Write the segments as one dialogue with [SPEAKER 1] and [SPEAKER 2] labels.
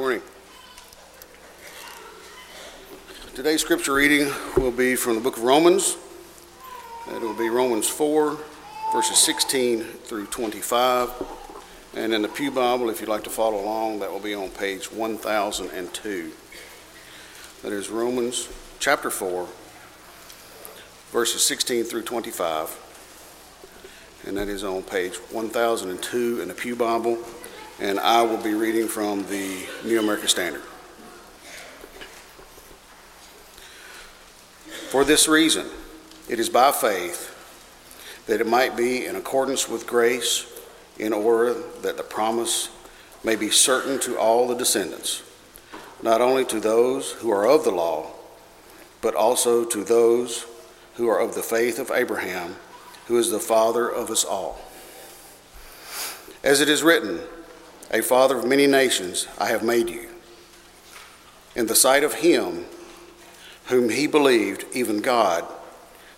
[SPEAKER 1] Morning. Today's scripture reading will be from the book of Romans. It will be Romans 4, verses 16 through 25. And in the Pew Bible, if you'd like to follow along, that will be on page 1002. That is Romans chapter 4, verses 16 through 25. And that is on page 1002 in the Pew Bible. And I will be reading from the New American Standard. For this reason, it is by faith that it might be in accordance with grace in order that the promise may be certain to all the descendants, not only to those who are of the law, but also to those who are of the faith of Abraham, who is the father of us all. As it is written, A father of many nations I have made you, in the sight of him whom he believed, even God,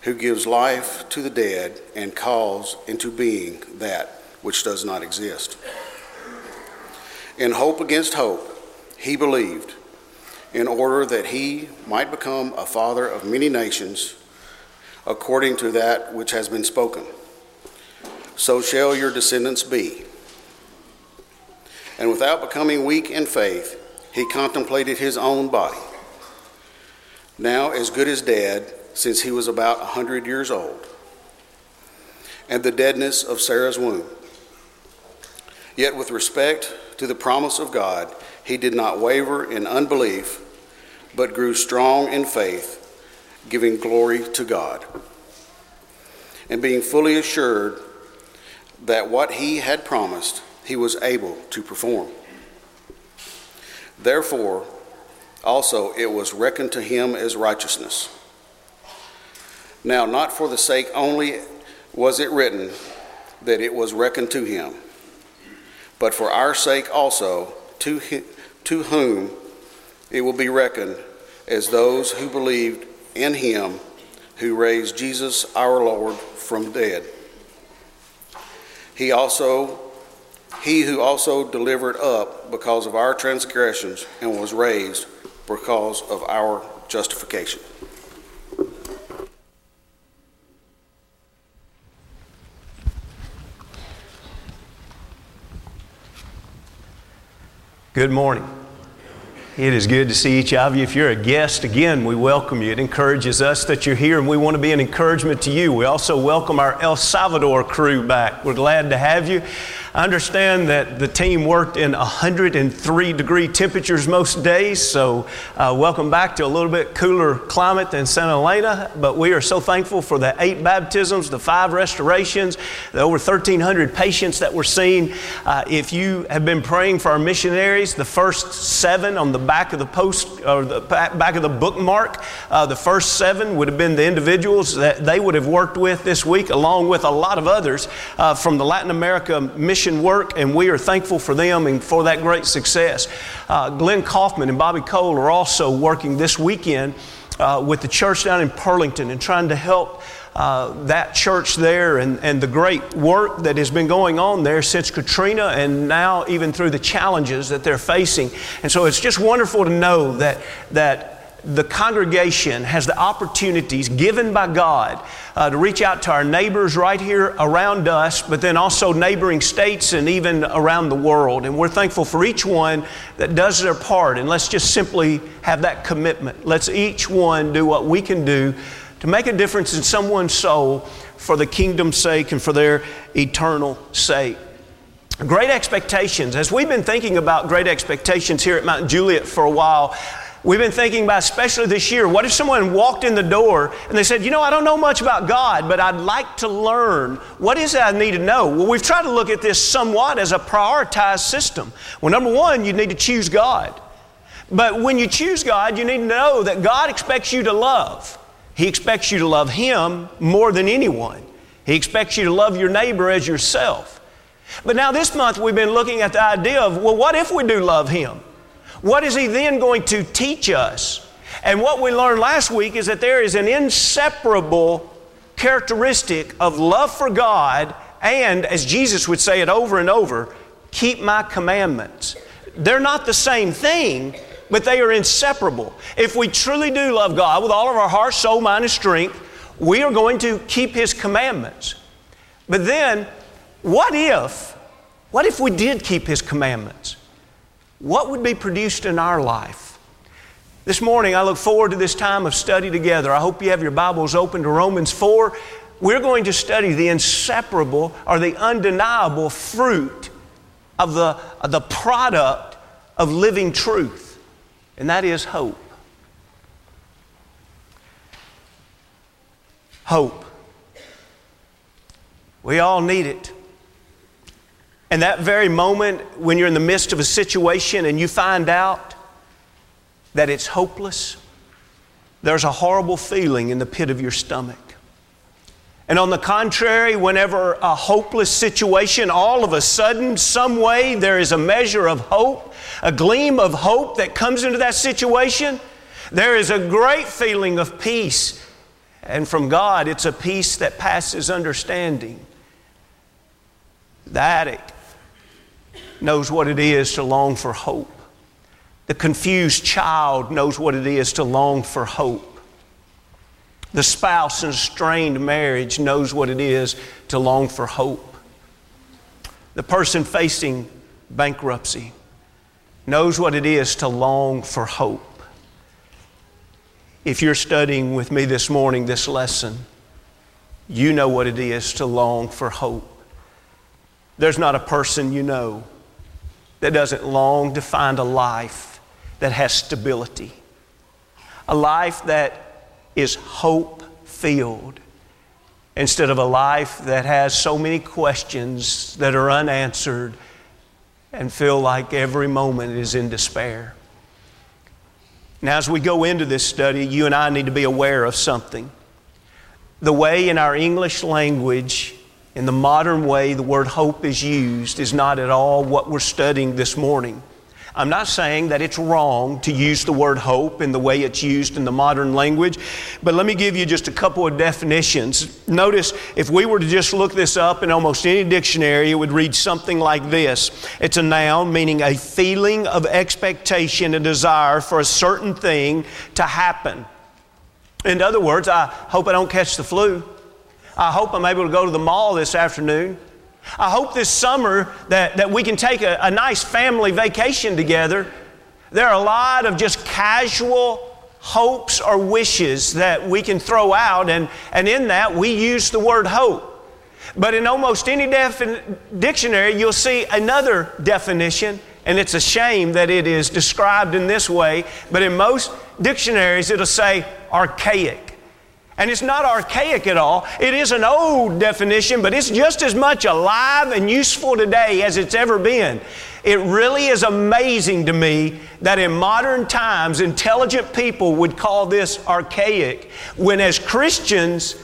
[SPEAKER 1] who gives life to the dead and calls into being that which does not exist. In hope against hope, he believed, in order that he might become a father of many nations, according to that which has been spoken. So shall your descendants be. And without becoming weak in faith, he contemplated his own body, now as good as dead, since he was about a hundred years old, and the deadness of Sarah's womb. Yet, with respect to the promise of God, he did not waver in unbelief, but grew strong in faith, giving glory to God, and being fully assured that what he had promised, he was able to perform. Therefore, also it was reckoned to him as righteousness. Now, not for the sake only was it written that it was reckoned to him but for our sake also, to, to whom it will be reckoned as those who believed in him who raised Jesus our Lord from dead. He also he who also delivered up because of our transgressions and was raised because of our justification.
[SPEAKER 2] Good morning. It is good to see each of you. If you're a guest, again, we welcome you. It encourages us that you're here, and we want to be an encouragement to you. We also welcome our El Salvador crew back. We're glad to have you. I understand that the team worked in 103 degree temperatures most days, so uh, welcome back to a little bit cooler climate than Santa Elena. But we are so thankful for the eight baptisms, the five restorations, the over 1,300 patients that were seen. Uh, if you have been praying for our missionaries, the first seven on the back of the post or the back of the bookmark, uh, the first seven would have been the individuals that they would have worked with this week, along with a lot of others uh, from the Latin America mission mission work, and we are thankful for them and for that great success. Uh, Glenn Kaufman and Bobby Cole are also working this weekend uh, with the church down in Pearlington and trying to help. Uh, that church there and, and the great work that has been going on there since Katrina and now even through the challenges that they're facing. And so it's just wonderful to know that, that the congregation has the opportunities given by God uh, to reach out to our neighbors right here around us, but then also neighboring states and even around the world. And we're thankful for each one that does their part. And let's just simply have that commitment. Let's each one do what we can do to make a difference in someone's soul for the kingdom's sake and for their eternal sake. Great expectations. As we've been thinking about great expectations here at Mount Juliet for a while, We've been thinking about, especially this year, what if someone walked in the door and they said, You know, I don't know much about God, but I'd like to learn. What is it I need to know? Well, we've tried to look at this somewhat as a prioritized system. Well, number one, you need to choose God. But when you choose God, you need to know that God expects you to love. He expects you to love Him more than anyone. He expects you to love your neighbor as yourself. But now, this month, we've been looking at the idea of, well, what if we do love Him? What is he then going to teach us? And what we learned last week is that there is an inseparable characteristic of love for God and, as Jesus would say it over and over, keep my commandments. they're not the same thing, but they are inseparable. If we truly do love God with all of our heart, soul, mind, and strength, we are going to keep His commandments. But then, what if, what if we did keep His commandments? What would be produced in our life? This morning, I look forward to this time of study together. I hope you have your Bibles open to Romans 4. We're going to study the inseparable or the undeniable fruit of the, of the product of living truth, and that is hope. Hope. We all need it. And that very moment when you're in the midst of a situation and you find out that it's hopeless, there's a horrible feeling in the pit of your stomach. And on the contrary, whenever a hopeless situation, all of a sudden, some way, there is a measure of hope, a gleam of hope that comes into that situation, there is a great feeling of peace. And from God, it's a peace that passes understanding. The addict knows what it is to long for hope. The confused child knows what it is to long for hope. The spouse in a strained marriage knows what it is to long for hope. The person facing bankruptcy knows what it is to long for hope. If you're studying with me this morning this lesson, you know what it is to long for hope. There's not a person you know that doesn't long to find a life that has stability, a life that is hope filled instead of a life that has so many questions that are unanswered and feel like every moment is in despair. Now, as we go into this study, you and I need to be aware of something. The way in our English language, in the modern way, the word hope is used is not at all what we're studying this morning. I'm not saying that it's wrong to use the word hope in the way it's used in the modern language, but let me give you just a couple of definitions. Notice if we were to just look this up in almost any dictionary, it would read something like this It's a noun meaning a feeling of expectation and desire for a certain thing to happen. In other words, I hope I don't catch the flu. I hope I'm able to go to the mall this afternoon. I hope this summer that, that we can take a, a nice family vacation together. There are a lot of just casual hopes or wishes that we can throw out, and, and in that we use the word hope. But in almost any defin- dictionary, you'll see another definition, and it's a shame that it is described in this way, but in most dictionaries it'll say archaic. And it's not archaic at all. It is an old definition, but it's just as much alive and useful today as it's ever been. It really is amazing to me that in modern times, intelligent people would call this archaic, when as Christians,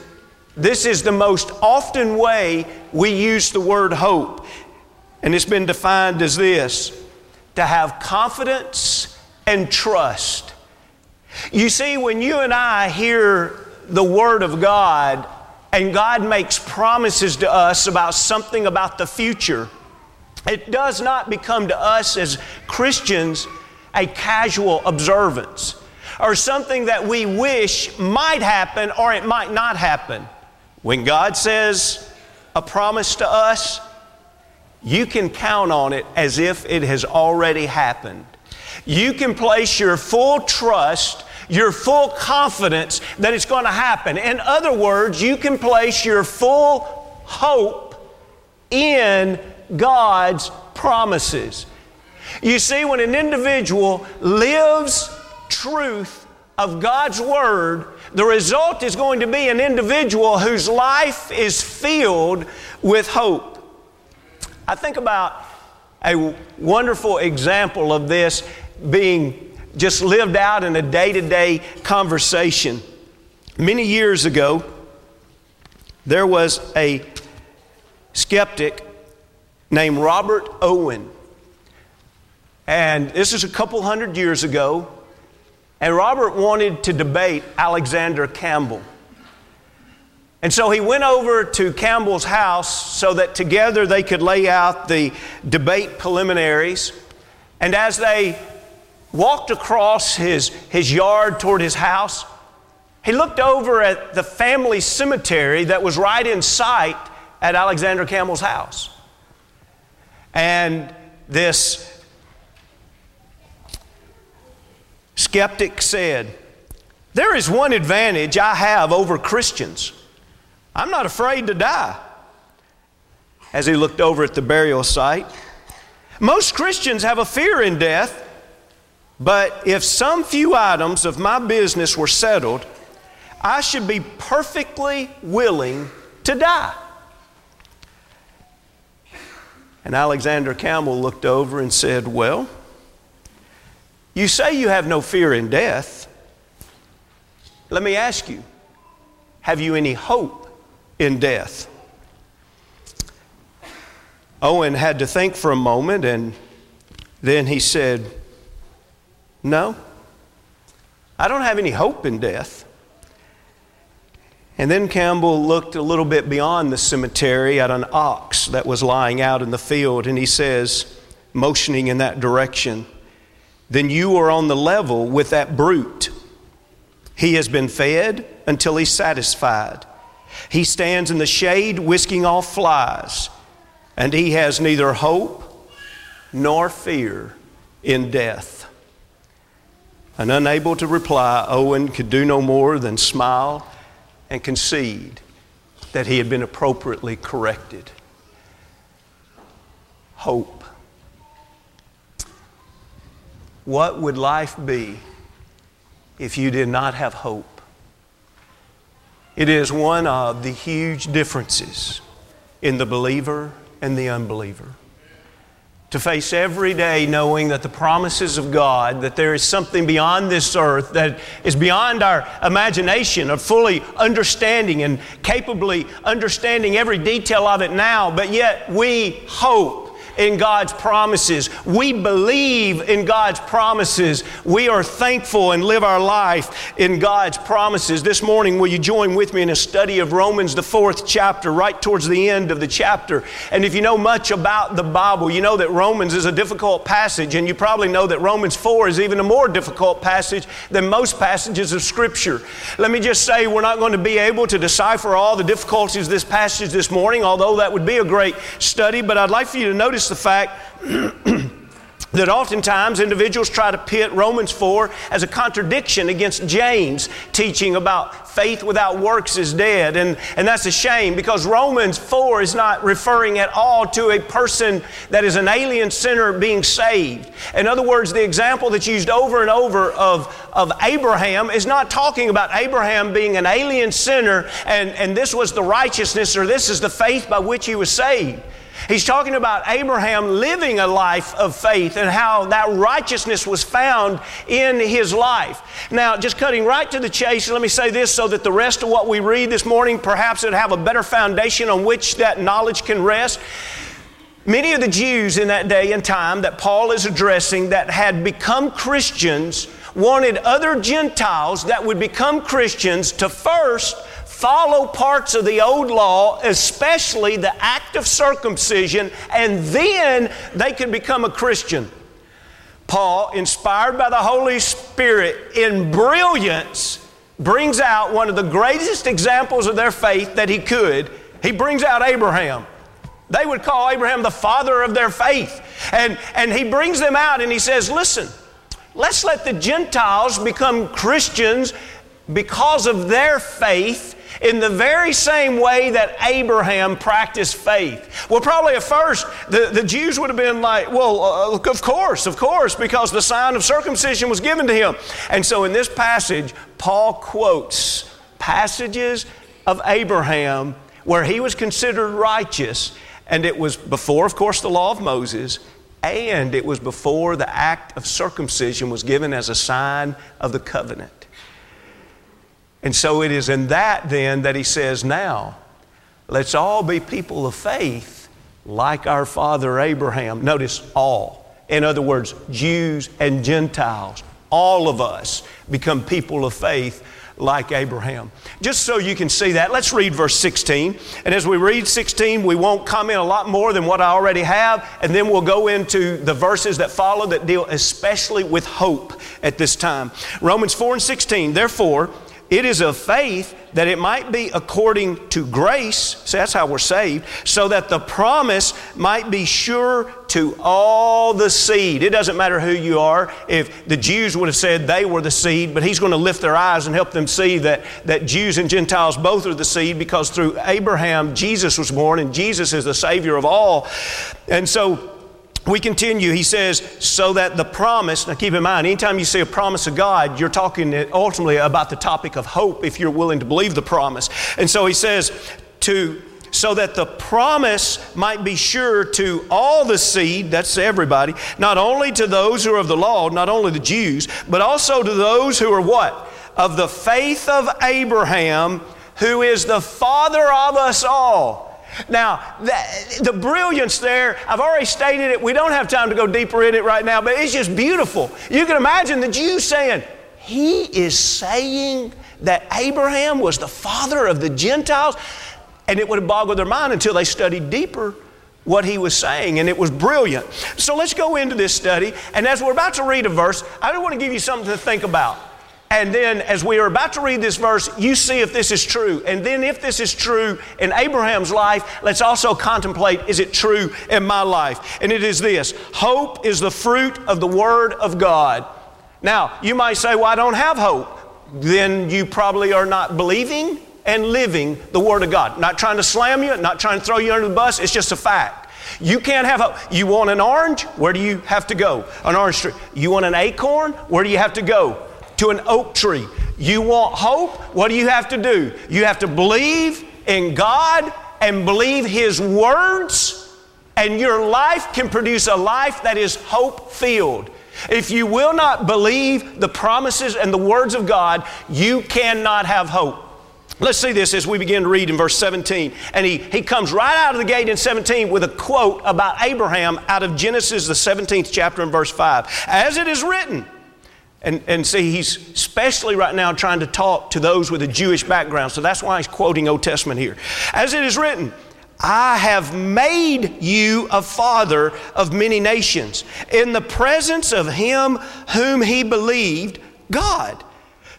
[SPEAKER 2] this is the most often way we use the word hope. And it's been defined as this to have confidence and trust. You see, when you and I hear the Word of God and God makes promises to us about something about the future, it does not become to us as Christians a casual observance or something that we wish might happen or it might not happen. When God says a promise to us, you can count on it as if it has already happened. You can place your full trust your full confidence that it's going to happen. In other words, you can place your full hope in God's promises. You see, when an individual lives truth of God's Word, the result is going to be an individual whose life is filled with hope. I think about a wonderful example of this being just lived out in a day to day conversation. Many years ago, there was a skeptic named Robert Owen. And this is a couple hundred years ago. And Robert wanted to debate Alexander Campbell. And so he went over to Campbell's house so that together they could lay out the debate preliminaries. And as they walked across his, his yard toward his house, he looked over at the family cemetery that was right in sight at Alexander Campbell's house. And this skeptic said, There is one advantage I have over Christians. I'm not afraid to die. As he looked over at the burial site, most Christians have a fear in death, but if some few items of my business were settled, I should be perfectly willing to die. And Alexander Campbell looked over and said, Well, you say you have no fear in death. Let me ask you, have you any hope in death? Owen had to think for a moment and then he said, No, I don't have any hope in death. And then Campbell looked a little bit beyond the cemetery at an ox that was lying out in the field, and he says, motioning in that direction, Then you are on the level with that brute. He has been fed until he's satisfied. He stands in the shade, whisking off flies, and he has neither hope nor fear in death. And unable to reply, Owen could do no more than smile and concede that he had been appropriately corrected. Hope. What would life be if you did not have hope? It is one of the huge differences in the believer and the unbeliever to face every day knowing that the promises of God, that there is something beyond this earth that is beyond our imagination of fully understanding and capably understanding every detail of it now, but yet we hope in God's promises. We believe in God's promises. We are thankful and live our life in God's promises. This morning, will you join with me in a study of Romans, the fourth chapter, right towards the end of the chapter? And if you know much about the Bible, you know that Romans is a difficult passage, and you probably know that Romans 4 is even a more difficult passage than most passages of Scripture. Let me just say, we're not going to be able to decipher all the difficulties of this passage this morning, although that would be a great study, but I'd like for you to notice the fact that oftentimes individuals try to pit Romans 4 as a contradiction against James' teaching about faith without works is dead. And, and that's a shame because Romans 4 is not referring at all to a person that is an alien sinner being saved. In other words, the example that's used over and over of, of Abraham is not talking about Abraham being an alien sinner and, and this was the righteousness or this is the faith by which he was saved. He's talking about Abraham living a life of faith and how that righteousness was found in his life. Now, just cutting right to the chase, let me say this so that the rest of what we read this morning perhaps it have a better foundation on which that knowledge can rest. Many of the Jews in that day and time that Paul is addressing that had become Christians wanted other Gentiles that would become Christians to first follow parts of the old law, especially the act of circumcision, and then they could become a Christian. Paul, inspired by the Holy Spirit in brilliance, brings out one of the greatest examples of their faith that he could. He brings out Abraham. They would call Abraham the father of their faith. And, and he brings them out and he says, Listen, let's let the Gentiles become Christians because of their faith in the very same way that Abraham practiced faith. Well, probably at first, the, the Jews would have been like, well, uh, of course, of course, because the sign of circumcision was given to him. And so in this passage, Paul quotes passages of Abraham where he was considered righteous, and it was before, of course, the law of Moses. And it was before the act of circumcision was given as a sign of the covenant. And so it is in that then that he says, now, let's all be people of faith like our father Abraham. Notice all. In other words, Jews and Gentiles, all of us become people of faith like Abraham. Just so you can see that, let's read verse 16. And as we read 16, we won't comment a lot more than what I already have, and then we'll go into the verses that follow that deal especially with hope at this time. Romans 4 and 16, therefore, it is of faith that it might be according to grace, so that's how we're saved, so that the promise might be sure to all the seed. It doesn't matter who you are. If the Jews would have said they were the seed, but he's going to lift their eyes and help them see that, that Jews and Gentiles both are the seed because through Abraham, Jesus was born and Jesus is the Savior of all. And so, we continue. He says, so that the promise, now keep in mind, anytime you see a promise of God, you're talking ultimately about the topic of hope if you're willing to believe the promise. And so he says, to so that the promise might be sure to all the seed, that's everybody, not only to those who are of the law, not only the Jews, but also to those who are what? Of the faith of Abraham, who is the father of us all. Now, the, brilliance there, I've already stated it. We don't have time to go deeper in it right now, but it's just beautiful. You can imagine the Jews saying, He is saying that Abraham was the father of the Gentiles. And it would have boggled their mind until they studied deeper what he was saying, and it was brilliant. So let's go into this study. And as we're about to read a verse, I do want to give you something to think about. And then, as we are about to read this verse, you see if this is true. And then, if this is true in Abraham's life, let's also contemplate is it true in my life? And it is this hope is the fruit of the Word of God. Now, you might say, Well, I don't have hope. Then you probably are not believing and living the Word of God. Not trying to slam you, not trying to throw you under the bus, it's just a fact. You can't have hope. You want an orange? Where do you have to go? An orange tree. You want an acorn? Where do you have to go? To an oak tree. You want hope? What do you have to do? You have to believe in God and believe His words, and your life can produce a life that is hope filled. If you will not believe the promises and the words of God, you cannot have hope. Let's see this as we begin to read in verse 17. And he, he comes right out of the gate in 17 with a quote about Abraham out of Genesis, the 17th chapter, and verse 5. As it is written, and, and see, he's especially right now trying to talk to those with a Jewish background. So that's why he's quoting Old Testament here. As it is written, I have made you a father of many nations in the presence of him whom he believed, God,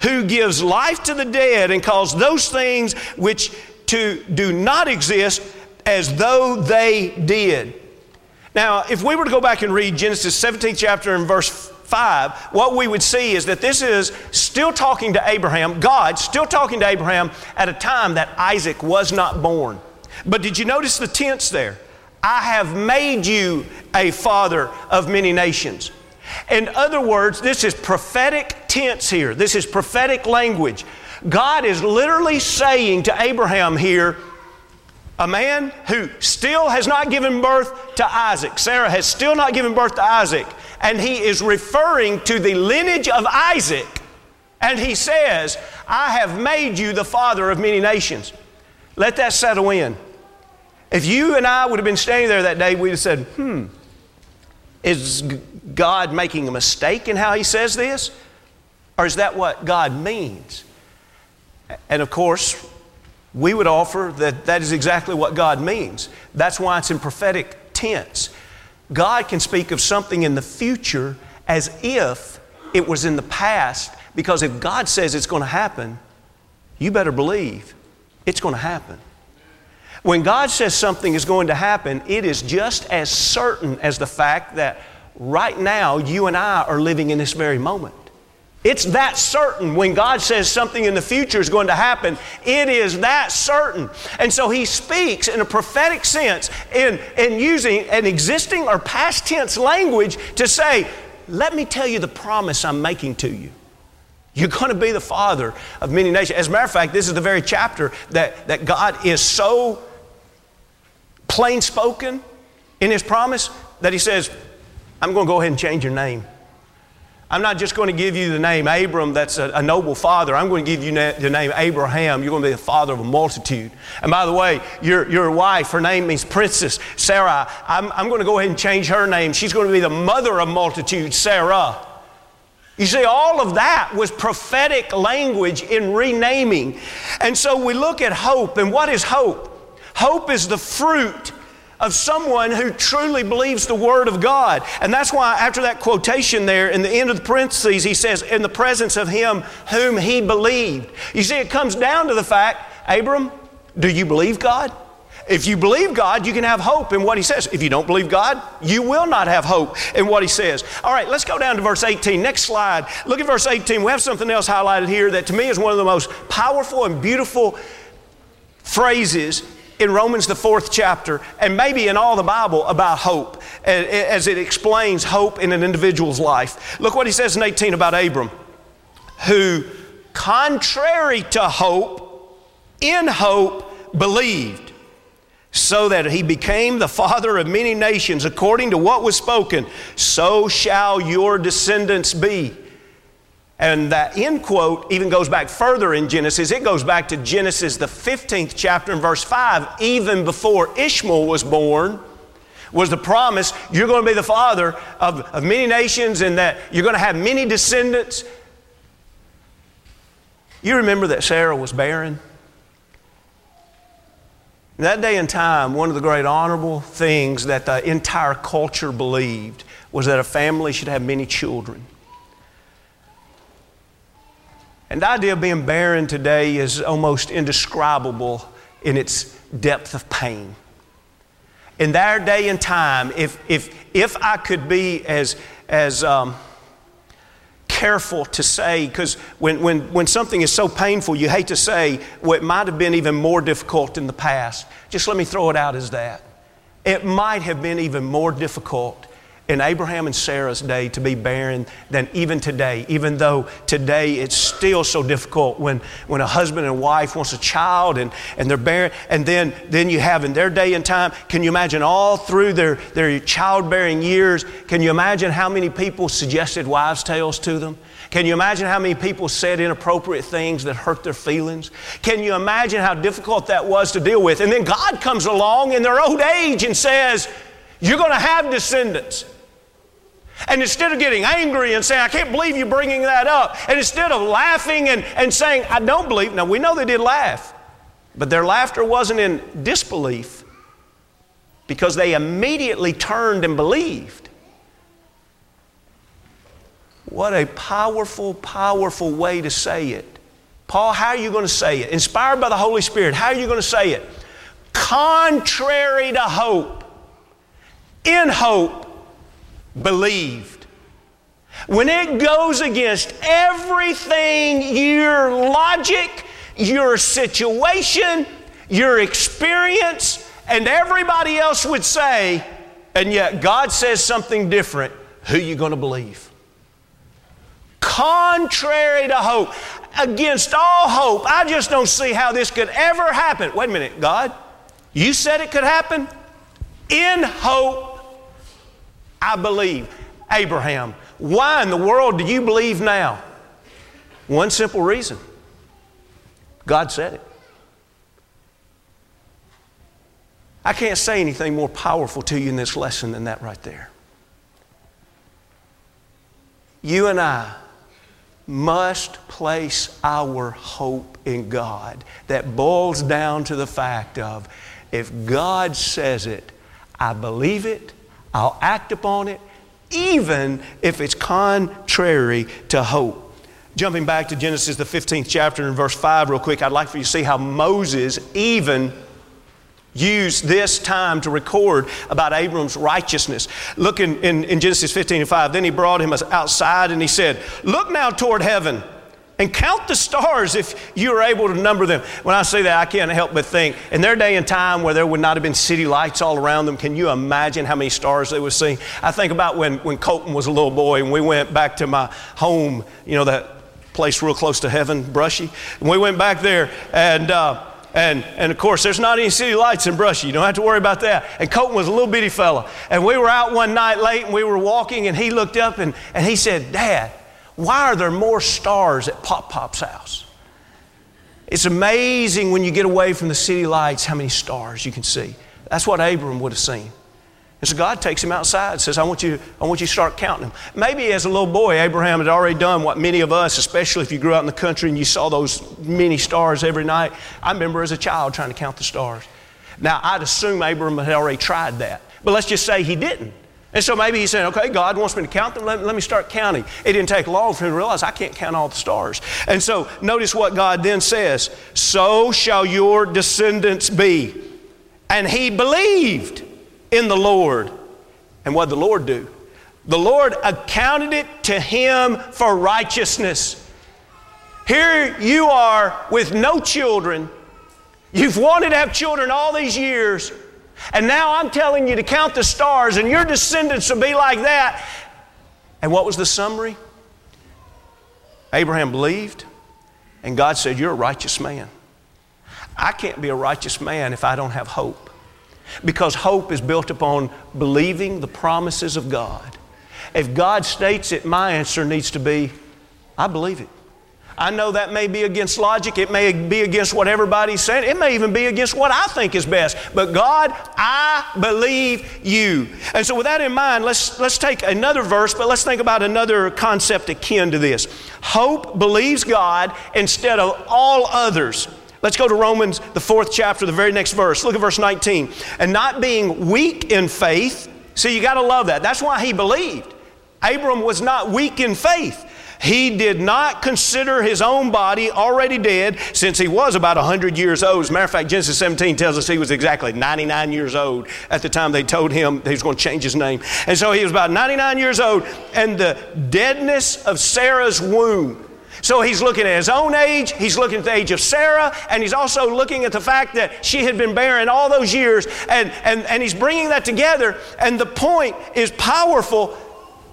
[SPEAKER 2] who gives life to the dead and calls those things which to do not exist as though they did. Now, if we were to go back and read Genesis 17th chapter and verse 5, what we would see is that this is still talking to Abraham, God still talking to Abraham at a time that Isaac was not born. But did you notice the tense there? I have made you a father of many nations. In other words, this is prophetic tense here. This is prophetic language. God is literally saying to Abraham here, a man who still has not given birth to Isaac. Sarah has still not given birth to Isaac and he is referring to the lineage of Isaac. And he says, I have made you the father of many nations. Let that settle in. If you and I would have been standing there that day, we'd have said, hmm, is God making a mistake in how he says this? Or is that what God means? And of course, we would offer that that is exactly what God means. That's why it's in prophetic tense. God can speak of something in the future as if it was in the past, because if God says it's going to happen, you better believe it's going to happen. When God says something is going to happen, it is just as certain as the fact that right now you and I are living in this very moment. It's that certain when God says something in the future is going to happen, it is that certain. And so he speaks in a prophetic sense in, in using an existing or past tense language to say, Let me tell you the promise I'm making to you. You're going to be the father of many nations. As a matter of fact, this is the very chapter that, that God is so plain spoken in his promise that he says, I'm going to go ahead and change your name. I'm not just going to give you the name Abram, that's a, a noble father. I'm going to give you na- the name Abraham. You're going to be the father of a multitude. And by the way, your, your wife, her name means princess, Sarah. I'm, I'm going to go ahead and change her name. She's going to be the mother of multitudes, Sarah. You see, all of that was prophetic language in renaming. And so we look at hope, and what is hope? Hope is the fruit of someone who truly believes the Word of God. And that's why, after that quotation there, in the end of the parentheses, he says, in the presence of him whom he believed. You see, it comes down to the fact, Abram, do you believe God? If you believe God, you can have hope in what He says. If you don't believe God, you will not have hope in what He says. All right, let's go down to verse 18. Next slide. Look at verse 18. We have something else highlighted here that to me is one of the most powerful and beautiful phrases in Romans, the fourth chapter, and maybe in all the Bible about hope as it explains hope in an individual's life. Look what he says in 18 about Abram, who, contrary to hope, in hope, believed so that he became the father of many nations according to what was spoken, so shall your descendants be. And that end quote even goes back further in Genesis. It goes back to Genesis, the 15th chapter, and verse 5. Even before Ishmael was born, was the promise you're going to be the father of, of many nations and that you're going to have many descendants. You remember that Sarah was barren? In that day and time, one of the great honorable things that the entire culture believed was that a family should have many children. And the idea of being barren today is almost indescribable in its depth of pain. In their day and time, if, if, if I could be as, as um, careful to say, because when, when, when something is so painful, you hate to say, well, might have been even more difficult in the past. Just let me throw it out as that. It might have been even more difficult in Abraham and Sarah's day to be barren than even today, even though today it's still so difficult when, when a husband and wife wants a child and, and they're barren. And then, then you have in their day and time, can you imagine all through their, their childbearing years, can you imagine how many people suggested wives' tales to them? Can you imagine how many people said inappropriate things that hurt their feelings? Can you imagine how difficult that was to deal with? And then God comes along in their old age and says, You're going to have descendants. And instead of getting angry and saying, I can't believe you're bringing that up, and instead of laughing and, and saying, I don't believe, now we know they did laugh, but their laughter wasn't in disbelief because they immediately turned and believed. What a powerful, powerful way to say it. Paul, how are you going to say it? Inspired by the Holy Spirit, how are you going to say it? Contrary to hope, in hope, believed. When it goes against everything your logic, your situation, your experience, and everybody else would say, and yet God says something different, who you going to believe? Contrary to hope, against all hope, I just don't see how this could ever happen. Wait a minute, God, you said it could happen? In hope, I believe. Abraham, why in the world do you believe now? One simple reason God said it. I can't say anything more powerful to you in this lesson than that right there. You and I must place our hope in God. That boils down to the fact of if God says it, I believe it, I'll act upon it, even if it's contrary to hope. Jumping back to Genesis, the 15th chapter, and verse 5, real quick, I'd like for you to see how Moses even used this time to record about Abram's righteousness. Look in, in, in Genesis 15 and 5. Then he brought him outside and he said, Look now toward heaven and count the stars if you are able to number them. When I say that, I can't help but think, in their day and time where there would not have been city lights all around them, can you imagine how many stars they would see? I think about when, when Colton was a little boy and we went back to my home, you know, that place real close to heaven, Brushy. And we went back there and, uh, and, and of course, there's not any city lights in Brushy. You don't have to worry about that. And Colton was a little bitty fella. And we were out one night late and we were walking and he looked up and, and he said, Dad, why are there more stars at Pop Pop's house? It's amazing when you get away from the city lights how many stars you can see. That's what Abram would have seen. And so God takes him outside and says, I want, you, I want you to start counting them. Maybe as a little boy, Abraham had already done what many of us, especially if you grew out in the country and you saw those many stars every night. I remember as a child trying to count the stars. Now, I'd assume Abraham had already tried that. But let's just say he didn't. And so maybe he's saying, okay, God wants me to count them. Let, let, me start counting. It didn't take long for him to realize I can't count all the stars. And so notice what God then says So shall your descendants be. And he believed in the Lord. And what did the Lord do? The Lord accounted it to him for righteousness. Here you are with no children. You've wanted to have children all these years. And now I'm telling you to count the stars, and your descendants will be like that. And what was the summary? Abraham believed, and God said, You're a righteous man. I can't be a righteous man if I don't have hope. Because hope is built upon believing the promises of God. If God states it, my answer needs to be, I believe it. I know that may be against logic. It may be against what everybody's saying. It may even be against what I think is best. But God, I believe you. And so, with that in mind, let's, let's take another verse, but let's think about another concept akin to this. Hope believes God instead of all others. Let's go to Romans, the fourth chapter, the very next verse. Look at verse 19. And not being weak in faith, see, you got to love that. That's why he believed. Abram was not weak in faith. He did not consider his own body already dead since he was about 100 years old. As a matter of fact, Genesis 17 tells us he was exactly 99 years old at the time they told him he was going to change his name. And so he was about 99 years old, and the deadness of Sarah's womb. So he's looking at his own age, he's looking at the age of Sarah, and he's also looking at the fact that she had been barren all those years, and, and, and he's bringing that together. And the point is powerful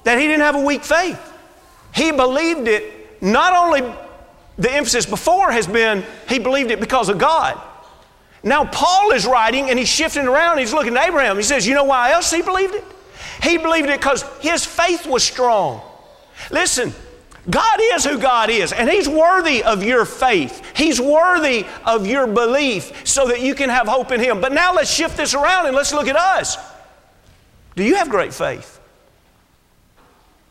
[SPEAKER 2] that he didn't have a weak faith. He believed it, not only the emphasis before has been he believed it because of God. Now, Paul is writing and he's shifting around. He's looking at Abraham. He says, You know why else he believed it? He believed it because his faith was strong. Listen, God is who God is, and He's worthy of your faith. He's worthy of your belief so that you can have hope in Him. But now let's shift this around and let's look at us. Do you have great faith?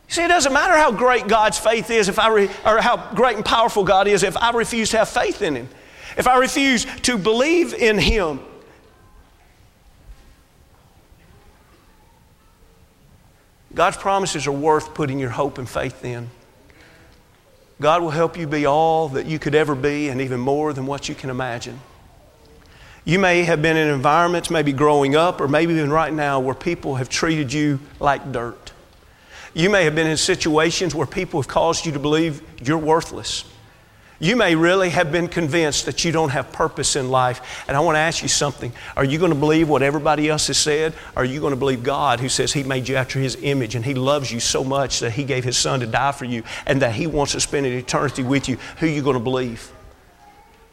[SPEAKER 2] See, it doesn't matter how great God's faith is, if I re, or how great and powerful God is, if I refuse to have faith in Him, if I refuse to believe in Him. God's promises are worth putting your hope and faith in. God will help you be all that you could ever be and even more than what you can imagine. You may have been in environments, maybe growing up, or maybe even right now, where people have treated you like dirt. You may have been in situations where people have caused you to believe you're worthless. You may really have been convinced that you don't have purpose in life. And I want to ask you something. Are you going to believe what everybody else has said? Are you going to believe God who says He made you after His image and He loves you so much that He gave His Son to die for you and that He wants to spend an eternity with you? Who are you going to believe?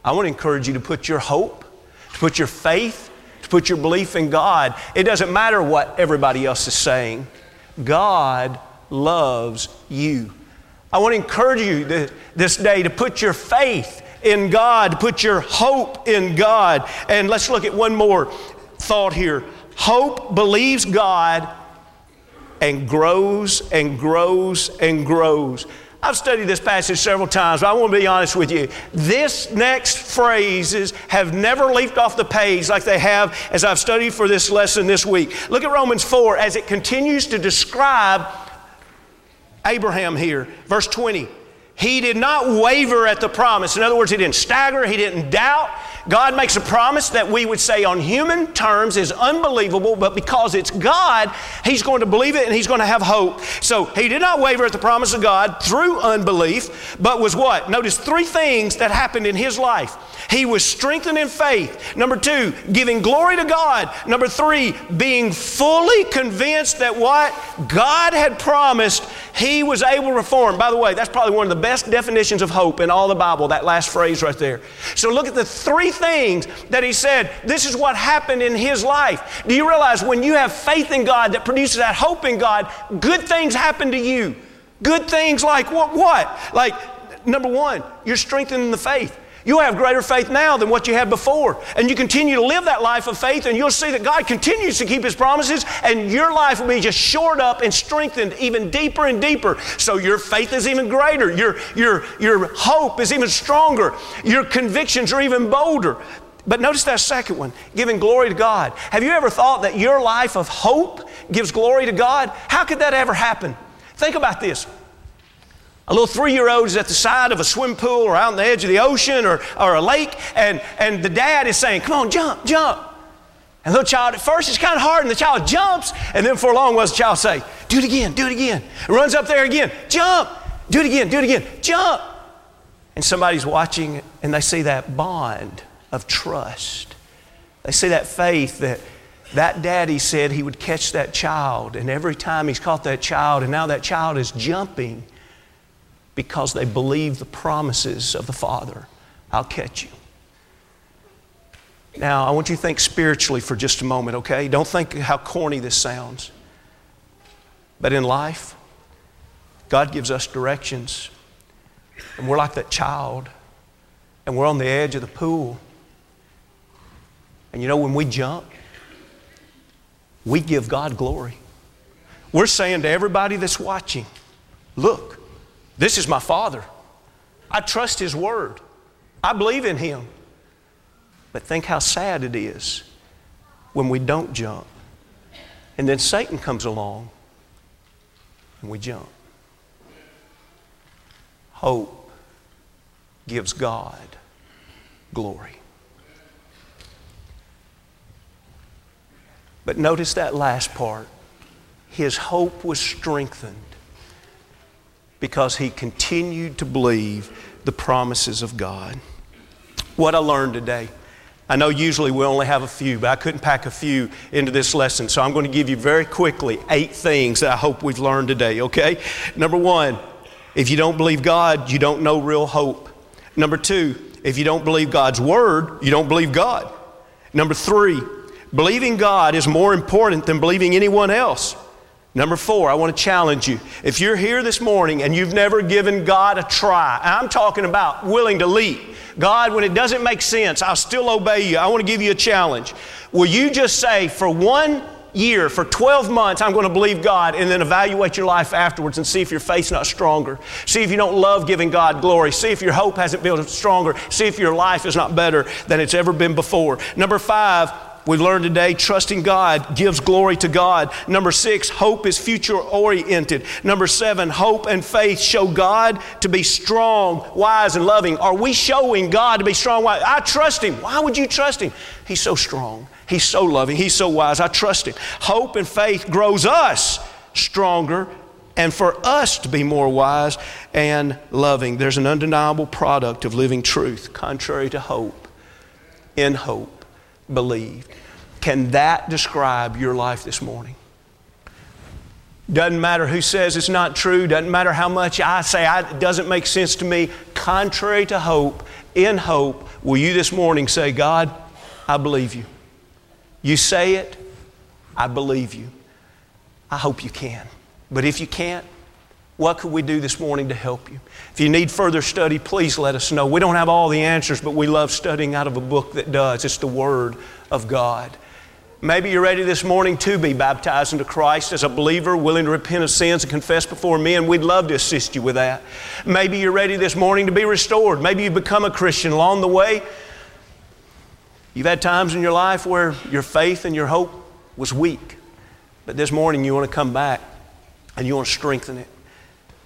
[SPEAKER 2] I want to encourage you to put your hope, to put your faith, to put your belief in God. It doesn't matter what everybody else is saying. God loves you. I want to encourage you this day to put your faith in God, put your hope in God. And let's look at one more thought here. Hope believes God and grows and grows and grows. I've studied this passage several times, but I want to be honest with you. This next phrases have never leaped off the page like they have as I've studied for this lesson this week. Look at Romans 4 as it continues to describe Abraham here, verse 20. He did not waver at the promise. In other words, he didn't stagger, he didn't doubt. God makes a promise that we would say on human terms is unbelievable, but because it's God, he's going to believe it and he's going to have hope. So he did not waver at the promise of God through unbelief, but was what? Notice three things that happened in his life. He was strengthened in faith. Number two, giving glory to God. Number three, being fully convinced that what God had promised, he was able to reform. By the way, that's probably one of the best definitions of hope in all the Bible, that last phrase right there. So look at the three things that he said. This is what happened in his life. Do you realize when you have faith in God that produces that hope in God, good things happen to you? Good things like what? What? Like, number one, you're strengthening the faith. You'll have greater faith now than what you had before. And you continue to live that life of faith, and you'll see that God continues to keep His promises, and your life will be just shored up and strengthened even deeper and deeper. So your faith is even greater, your, your, your hope is even stronger, your convictions are even bolder. But notice that second one, giving glory to God. Have you ever thought that your life of hope gives glory to God? How could that ever happen? Think about this. A little three year old is at the side of a swim pool or out on the edge of the ocean or, or a lake, and, and the dad is saying, Come on, jump, jump. And the little child, at first it's kind of hard, and the child jumps, and then for a long while, the child say, Do it again, do it again. runs up there again, jump, do it again, do it again, jump. And somebody's watching, and they see that bond of trust. They see that faith that that daddy said he would catch that child, and every time he's caught that child, and now that child is jumping because they believe the promises of the Father. I'll catch you. Now, I want you to think spiritually for just a moment, okay? Don't think how corny this sounds. But in life, God gives us directions, and we're like that child, and we're on the edge of the pool. And you know, when we jump, we give God glory. We're saying to everybody that's watching, look, this is my Father. I trust His Word. I believe in Him. But think how sad it is when we don't jump. And then Satan comes along and we jump. Hope gives God glory. But notice that last part. His hope was strengthened because he continued to believe the promises of God. What I learned today. I know usually we only have a few, but I couldn't pack a few into this lesson. So I'm going to give you very quickly eight things that I hope we've learned today, okay? Number one, if you don't believe God, you don't know real hope. Number two, if you don't believe God's word, you don't believe God. Number three, believing God is more important than believing anyone else. Number four, I want to challenge you. If you're here this morning and you've never given God a try, I'm talking about willing to leap. God, when it doesn't make sense, I'll still obey you. I want to give you a challenge. Will you just say, for one year, for 12 months, I'm going to believe God, and then evaluate your life afterwards and see if your faith's not stronger. See if you don't love giving God glory. See if your hope hasn't built stronger. See if your life is not better than it's ever been before. Number five, We've learned today trusting God gives glory to God. Number six, hope is future oriented. Number seven, hope and faith show God to be strong, wise, and loving. Are we showing God to be strong, wise? I trust Him. Why would you trust Him? He's so strong. He's so loving. He's so wise. I trust Him. Hope and faith grows us stronger and for us to be more wise and loving. There's an undeniable product of living truth, contrary to hope. In hope believed. Can that describe your life this morning? Doesn't matter who says it's not true, doesn't matter how much I say I, it doesn't make sense to me. Contrary to hope, in hope, will you this morning say, God, I believe you? You say it, I believe you. I hope you can. But if you can't, what could we do this morning to help you? If you need further study, please let us know. We don't have all the answers, but we love studying out of a book that does. It's the Word of God. Maybe you're ready this morning to be baptized into Christ as a believer, willing to repent of sins and confess before men. We'd love to assist you with that. Maybe you're ready this morning to be restored. Maybe you've become a Christian along the way. You've had times in your life where your faith and your hope was weak. But this morning you want to come back and you want to strengthen it.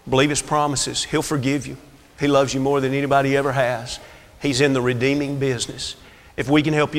[SPEAKER 2] Believe His promises. He'll forgive you. He loves you more than anybody ever has. He's in the redeeming business. If we can help you,